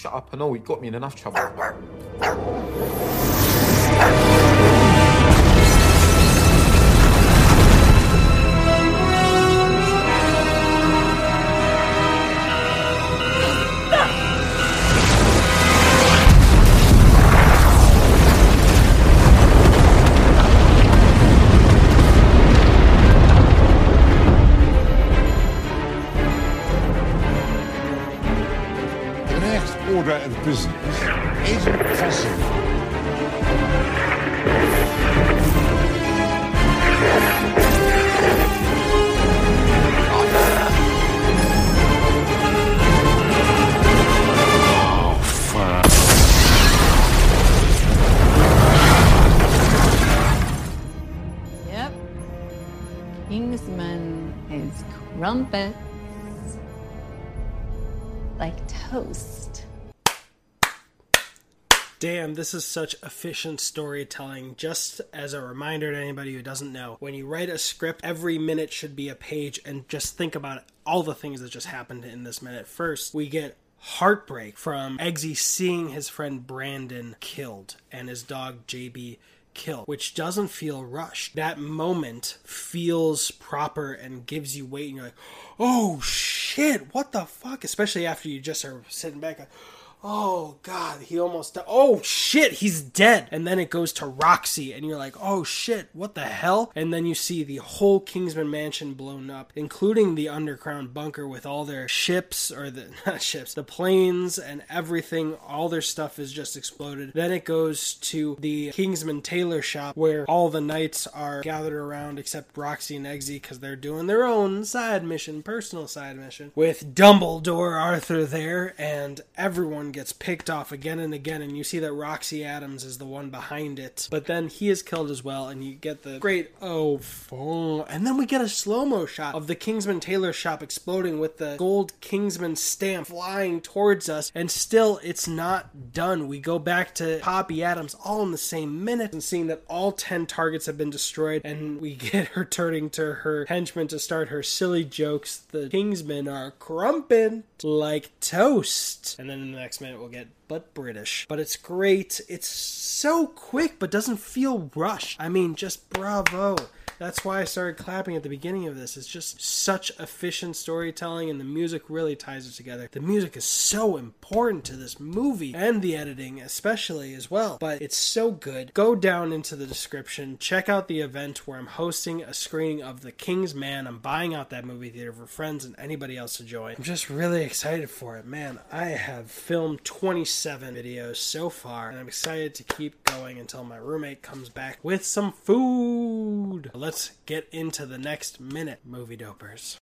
Shut up, I know he got me in enough trouble. Next order of business isn't possible. Yep. Kingsman is crumpets. Like toast. Damn, this is such efficient storytelling. Just as a reminder to anybody who doesn't know, when you write a script, every minute should be a page, and just think about all the things that just happened in this minute. First, we get heartbreak from Eggsy seeing his friend Brandon killed and his dog JB killed, which doesn't feel rushed. That moment feels proper and gives you weight, and you're like, oh what the fuck? Especially after you just are sitting back. Oh god he almost di- oh shit he's dead. And then it goes to roxy and you're like oh shit what the hell? And then you see the whole kingsman mansion blown up including the underground bunker with all their ships or the not ships the planes and everything. All their stuff is just exploded. Then it goes to the kingsman tailor shop where all the knights are gathered around except roxy and eggsy because they're doing their own side mission personal side mission with dumbledore arthur there and everyone gets picked off again and again and you see that roxy adams is the one behind it. But then he is killed as well and you get the great oh and then we get a slow-mo shot of the kingsman tailor shop exploding with the gold kingsman stamp flying towards us and still it's not done. We go back to poppy adams all in the same minute and seeing that all 10 targets have been destroyed and we get her turning to her henchmen to start her silly jokes the kingsmen are crumping like toast. And then in the next minute we'll get but British. But it's great. It's so quick, but doesn't feel rushed. I mean, just bravo. That's why I started clapping at the beginning of this. It's just such efficient storytelling, and the music really ties it together. The music is so important to this movie, and the editing, especially as well. But it's so good. Go down into the description, check out the event where I'm hosting a screening of The King's Man. I'm buying out that movie theater for friends and anybody else to join. I'm just really excited for it, man. I have filmed 27 videos so far, and I'm excited to keep going until my roommate comes back with some food. Let's get into the next minute, movie dopers.